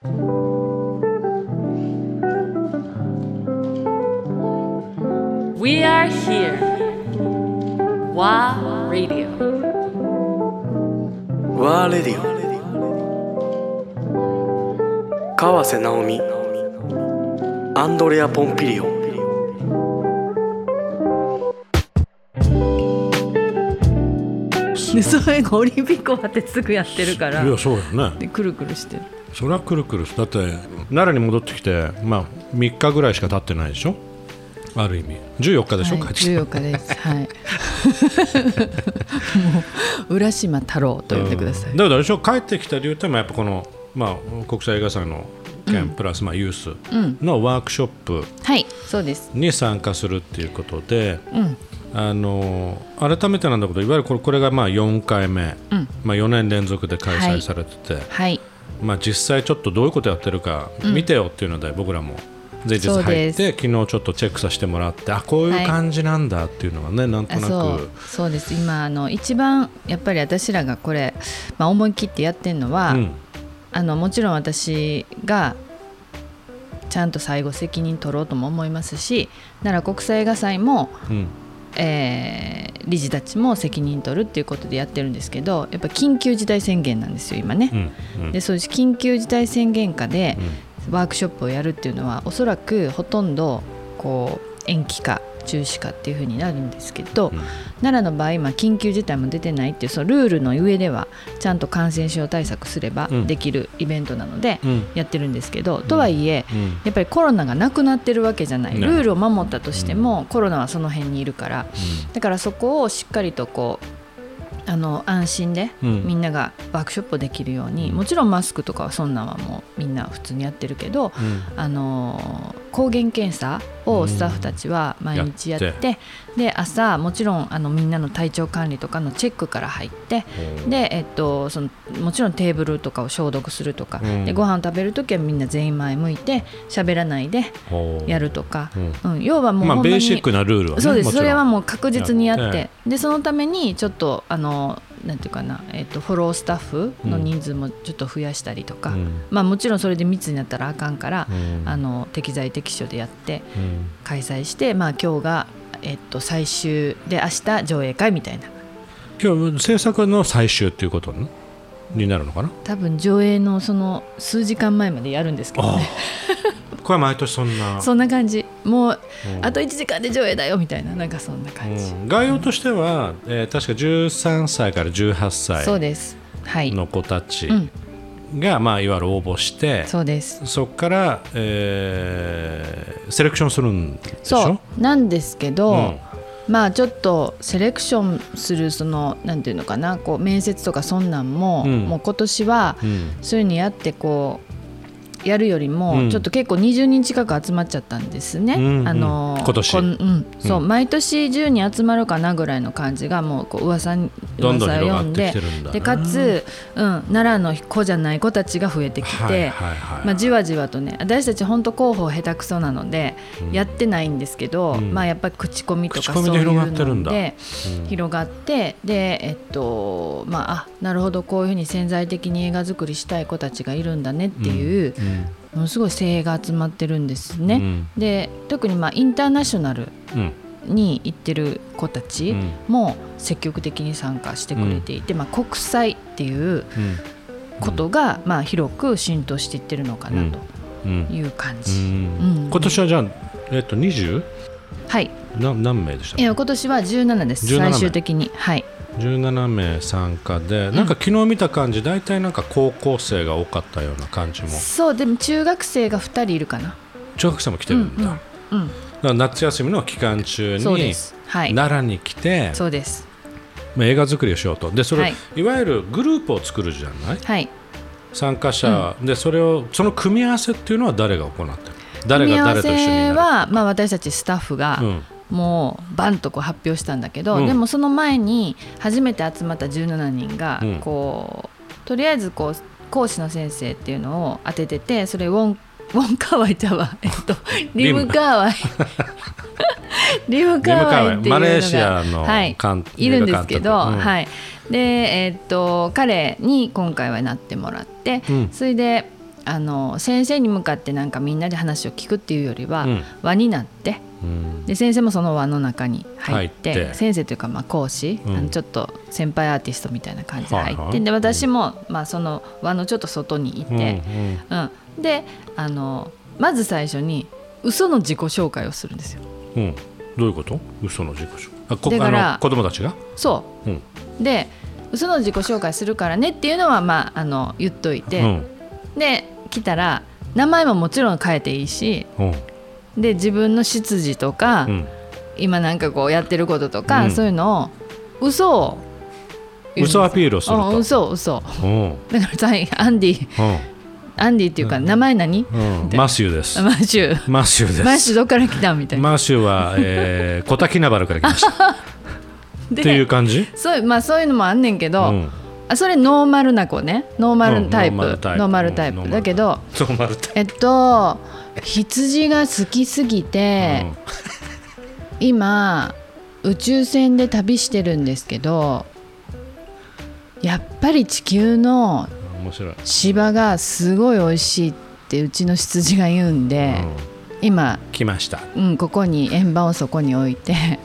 We are here. WA Radio. ワーレディオ川瀬直美アンドレア・ポンピリオンでそれがオリンピック終わってすぐやってるから。いやそうよね。でくるくるして。るそれはくるくる。だって奈良に戻ってきてまあ3日ぐらいしか経ってないでしょ？ある意味。14日でしょ、はい、帰ってきた14日です。はい。もう浦島太郎と呼んでください、だからあれでしょ？帰ってきた理由ってのはやっぱこの、まあ、国際映画祭の件、プラス、まあ、ユースのワークショップはいそうです。に参加するっていうことで、うんあの改めてなんだけどいわゆるこれこれがまあ4回目、うん。まあ、4年連続で開催されてて、はい。まあ、実際ちょっとどういうことやってるか見てよっていうので、僕らも。前日入って昨日ちょっとチェックさせてもらってあこういう感じなんだっていうのがね、なんとなく。あそう。そうです。今あの一番やっぱり私らがこれ、まあ、思い切ってやってるのは、うん。あのもちろん私がちゃんと最後責任取ろうとも思いますし奈良国際映画祭も、うんえー理事たちも責任取るっていうことでやってるんですけどやっぱ緊急事態宣言なんですよ今ね。うんうん。でそういう緊急事態宣言下でワークショップをやるっていうのはおそらくほとんどこう延期か中止かっていうふうになるんですけど、うん。奈良の場合今緊急事態も出てないっていうそのルールの上ではちゃんと感染症対策すればうん。できるイベントなのでうん。やってるんですけど、とはいえうん。やっぱりコロナがなくなってるわけじゃない。ね。ルールを守ったとしても、コロナはその辺にいるから。だからそこをしっかりとこうあの安心でうん。みんながワークショップをできるように、もちろんマスクとかはそんなんはもうみんな普通にやってるけど、うん。あのー抗原検査をスタッフたちは毎日やって,、やって。で朝もちろんあのみんなの体調管理とかのチェックから入ってで、えっと、そのもちろんテーブルとかを消毒するとか、うん。でご飯食べる時はみんな全員前向いて喋らないでやるとか、うん。うん。要はもうまあベーシックなルールはねそうです。それはもう確実にやってやって。でそのためにちょっとあのなんていうかな、えっとフォロースタッフの人数もちょっと増やしたりとか、うん。まあ、もちろんそれで密になったらあかんから、うん。あの適材適所でやってうん。開催して、まあ、今日が、えっと、最終で明日上映会みたいな。今日制作の最終っていうことにになるのかな？多分上映のその数時間前までやるんですけどね。これは毎年そんな。そんな感じもう、うん。あと1時間で上映だよみたいな。なんかそんな感じ、うん。概要としては、えー確か13歳から18歳そうです。はい、の子たちうん、が、まあ、いわゆる応募してそうです。そこから、えーセレクションするんでしょ？そう。なんですけど、うん。まあちょっとセレクションするそのなんていうのかなこう面接とかそんなんも、うん。もう今年はうん。そういうのやってこうやるよりも、うん。ちょっと結構20人近く集まっちゃったんですね。うんうん。あの今年。うん、そう、うん。毎年10人集まるかなぐらいの感じがもうこう噂に噂を読んででかつ、うん、奈良の子じゃない子たちが増えてきて、まあ、じわじわとね私たち本当広報下手くそなので、うん。やってないんですけど、うん。まあやっぱり口コミと口かそういうのでうん。広がってでえっとまああなるほどこういうふうに潜在的に映画作りしたい子たちがいるんだねっていう、うんものすごい精鋭が集まってるんですね。うん。で特にまあインターナショナルうん。に行ってる子たちうん。も積極的に参加してくれていて、まあ、国際っていううん。ことがまあ広く浸透していってるのかなとうん。いう感うじ。今年はじゃあ、えっと 20? はい。な何名でしたいや今年は17です。17名。最終的に。はい17名参加で、なんか昨日見た感じ大体なんか高校生が多かったような感じも。そうでも中学生が2人いるかな。中学生も来てるんだ,、だかうんうん。ら夏休みの期間中にす。はい。奈良に来て、そうです。まあ映画作りをしようと。でそれ、はい。い、わゆるグループを作るじゃない？はい。参加者、でそれをその組み合わせっていうのは誰が行ってる誰が組み合わ誰と一緒になるせは、まあ、私たちスタッフがうんもうバンとこう発表したんだけど、うん。でもその前に初めて集まった17人がうん。こう、とりあえずこう講師の先生っていうのを当てててそれウォンウォンカーワイちゃうわ、えっと、リム。カーワイ。リムカーワイっていうのがマレーシアのはい。監、いるんですけど、うん。はい。でえっと彼に今回はなってもらって、うん。それであの先生に向かってなんかみんなで話を聞くっていうよりは、うん。輪になってうん。で先生もその輪の中に入って先生というかまあ講師、うん。あのちょっと先輩アーティストみたいな感じで入って、はい。はいで私もまあその輪のちょっと外にいうんて、うん。であのまず最初に嘘の自己紹介をするんですよ。うん。うんどういうこと？嘘の自己紹介。だから子供たちが？そう。ん。うで嘘の自己紹介するからねっていうのはまああの言っといて、うん。で来たら名前ももちろん変えていいしうん。で自分の出自とか、うん。今なんかこうやってることとか、うん。そういうのを嘘を嘘アピールをすると。うん嘘嘘。うん。だからさアンディアンディっていうか名前何、うん。うんマシューです。マシュー。マシューです。マシューどっから来たみたいな、マーシュは、えー、小滝名原から来ました。っでていう感じ？そうまあそういうのもあんねんけど、うんあそれノーマルな子ね。ノーマルタイプ、うんノーマルタイプ。だけどノーマルタイえっと羊が好きすぎて、今宇宙船で旅してるんですけどやっぱり地球の芝がすごい美味しいってうちの羊が言うんで、今、来ました。うん、ここに円盤をそこに置いて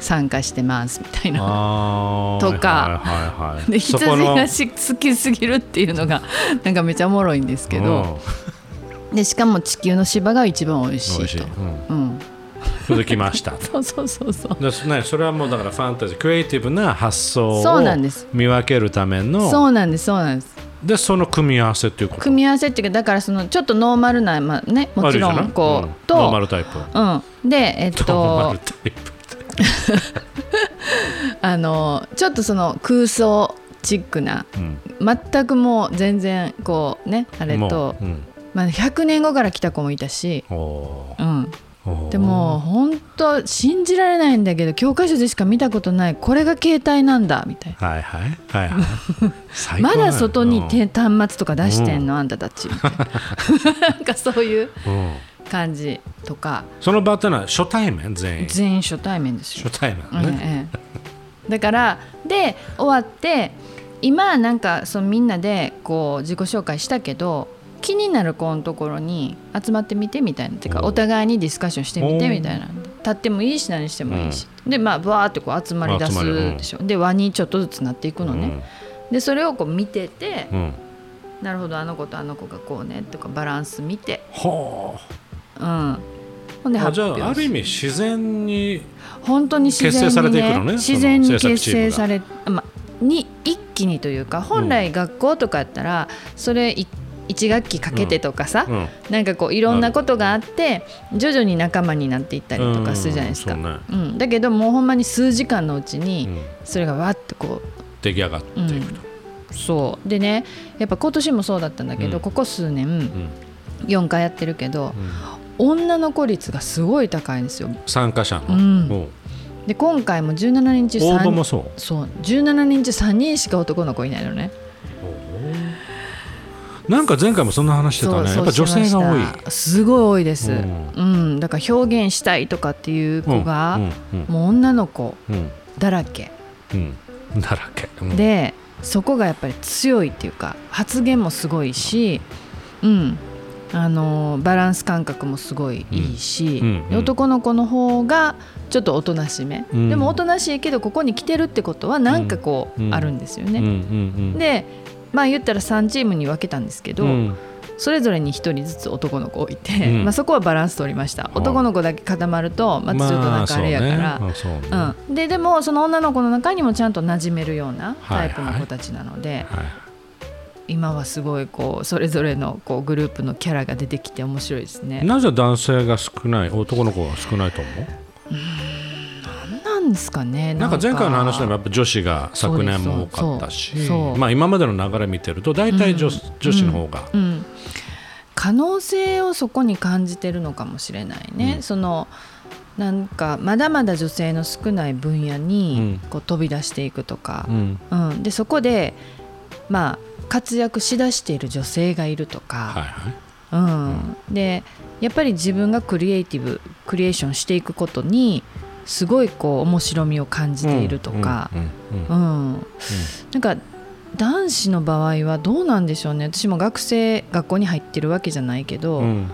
参加してますみたいな。とか。で羊がし 好きすぎるっていうのが なんかめちゃおもろいんですけど、でしかも地球の芝が一番美味うん美味しい、しいと。うん、うん、それで来ました。そうそうそうそう。ですね、それはもうだからファンタジークリエイティブな発想そうをなんです。見分けるための。そうなんですそうなんです。でその組み合わせっていうこと？組み合わせっていうかだからそのちょっとノーマルな、まあね、もちろんこう、うん。ノーマと、ルタイプ。うん、でえっノーマとルタイプ あのちょっとその空想チックなうん。全くもう全然こうねあれとも、ううん。まあ、100年後から来た子もいたし、うん、でも本当信じられないんだけど教科書でしか見たことないこれが携帯なんだみたいな。はいはい。はいはい。最高まだ外に端末とか出してんの、あんたたち。みたいななんかそういううん。感じとか。その場ってのは初対面？全員。全員初対面ですよ。初対面ね、ええ。だからで終わって今なんかそのみんなでこう自己紹介したけど気になる子のところに集まってみてみたいな。てかお互いにディスカッションしてみてみたいな。立ってもいいし何してもいいし、うん、でまあバーってこう集まりだすでしょ、うん、で輪にちょっとずつなっていくのね、うん、でそれをこう見てて、なるほどあの子とあの子がこうねとかバランス見て。はあ。うん。ほんで発表ある意味自然に本当に自然に、ね、自然に結成され、まあ、に一気にというか本来学校とかやったらそれ一1学期かけてとかさ、うん。うん、なんかこういろんなことがあって徐々に仲間になっていったりとかするじゃないですか、うん、ね。うん、だけどもうほんまに数時間のうちにそれがわっとこう出来上がっていくと、そう。でねやっぱ今年もそうだったんだけど、ここ数年、4回やってるけど、女の子率がすごい高いんですよ。参加者の、で今回も17人中そう。3人しか男の子いないのね。なんか前回もそんな話してたね。やっぱ女性が多い。すごい多いです、ううんんだから表現したいとかっていう子が、うんうんもう女の子うん。だらけ、うん。うんだらけ、うん。でそこがやっぱり強いっていうか発言もすごいし、うん、あのバランス感覚もすごいいいし、うん。うんで男の子の方がちょっとおとなしめ、うん。でもおとなしいけどここに来てるってことはなんかこう、うん。あるんですよね。うんうんうん。でまあ言ったら3チームに分けたんですけど、うん。それぞれに1人ずつ男の子置いて、うん。まあ、そこはバランス取りました。男の子だけ固まるとまたちょっとなんかあれやから、ででもその女の子の中にもちゃんと馴染めるようなタイプはい。はいの子たちなので、はい。今はすごいこうそれぞれのこうグループのキャラが出てきて面白いですね。なぜ男性が少ない男の子が少ないと思う？なんですかねなんか。前回の話でもやっぱ女子が昨年も多かったしまあ、今までの流れ見てると大体女,、女子の方が、うん、可能性をそこに感じてるのかもしれないね。うん。そのなんかまだまだ女性の少ない分野にうん。こう飛び出していくとか。う、ん。うん。でそこで、まあ、活躍しだしている女性がいるとか、はいはい。うん。でやっぱり自分がクリエイティブクリエーションしていくことにすごいこう面白みを感じているとか、なんか男子の場合はどうなんでしょうね。私も学生学校に入ってるわけじゃないけど、うん。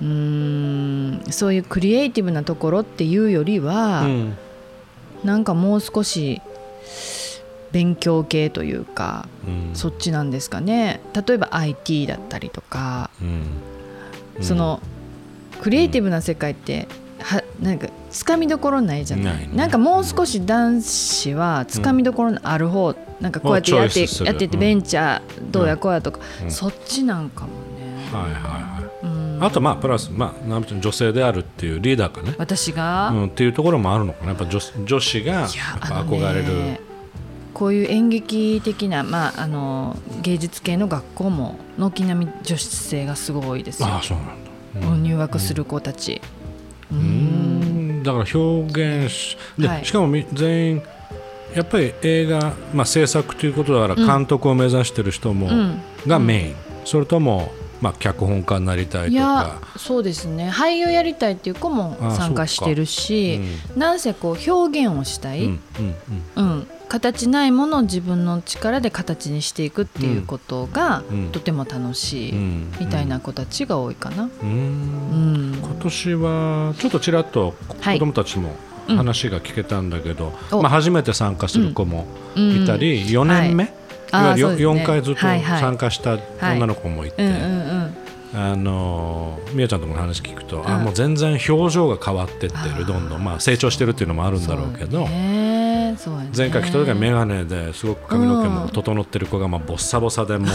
うーん。そういうクリエイティブなところっていうよりは、うん。なんかもう少し勉強系というか、うん。そっちなんですかね。例えば IT だったりとか、うん。そのクリエイティブな世界ってはなんかつかみどころないじゃない。ね。なんかもう少し男子はつかみどころのある方、なんかこうやってやってやっててうん。ベンチャーどうやこうやとか、うん。そっちなんかもね、はいはいはい。うん。あとまあプラスまあ直美ちゃん女性であるっていうリーダーかね。私が、うん、っていうところもあるのかな。やっぱ女女子が憧れる、ねこういう演劇的な、まあ、あの芸術系の学校も軒並み女子生がすごい多いですよ。ああそうなんだ、うん。入学する子たち。ううんんだから表現しで、はい。しかもみ全員やっぱり映画、まあ、制作ということだから監督を目指してる人も、うん。がメイン、それとも、まあ、脚本家になりたいといやかそうですね。俳優やりたいっていう子もあ参加してるしうなんせこう表現をしたい、んうん。うん形ないものを自分の力で形にしていくっていうことがうん。とても楽しい、うんみたいな子たちが多いかな。うん。今年はちょっとちらっとはい。子供たちも話が聞けたんだけど、お。まあ、初めて参加する子もいたり、4年目、い。わゆるそうですね。4回ずっと参加した女の子もいて、あのみやちゃんとこの話聞くと、あうんもう全然表情が変わってってるどんどん、まあ、成長してるっていうのもあるんだろうけど前回来た時は眼鏡ですごく髪の毛も整ってる子がまあボッサボサでも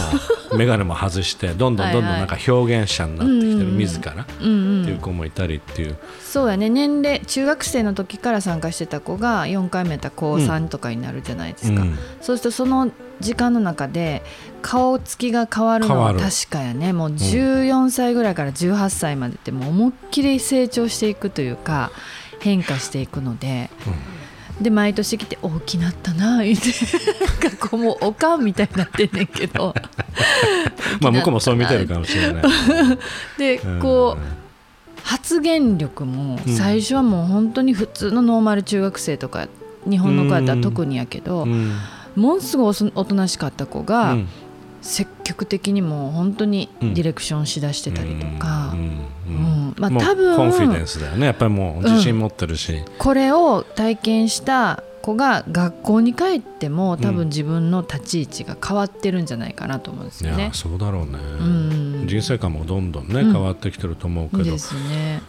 う眼鏡も外してどんどんどんどんなんか表現者になってきてるうんうんうん自らっうんうんていう子もいたりっていう、そうやね年齢中学生の時から参加してた子が4回目やったら高3とかになるじゃないですか、うんそうするとその時間の中で顔つきが変わるのは確かやねもう14歳ぐらいから18歳までってもう思いっきり成長していくというか変化していくので、で毎年来て大きなったな 言ってなんかこうもうおかんみたいになってんねんけど。まあ向こうもそう見てるかもしれない。でうん。こう発言力も最初はもう本当に普通のノーマル中学生とか日本の子やったら特にやけど、うん。ものすごいおとなしかった子が、うん積極的にもう本当にディレクションしだしてたりとか、うん。うん。まあ多分コンフィデンスだよね。やっぱりもう自信持ってるし、これを体験した子が学校に帰っても多うん。分自分の立ち位置が変わってるんじゃないかなと思うんですいやよね。そうだろうね、うん。人生観もどんどんね、うん。変わってきてると思うけど。ですね。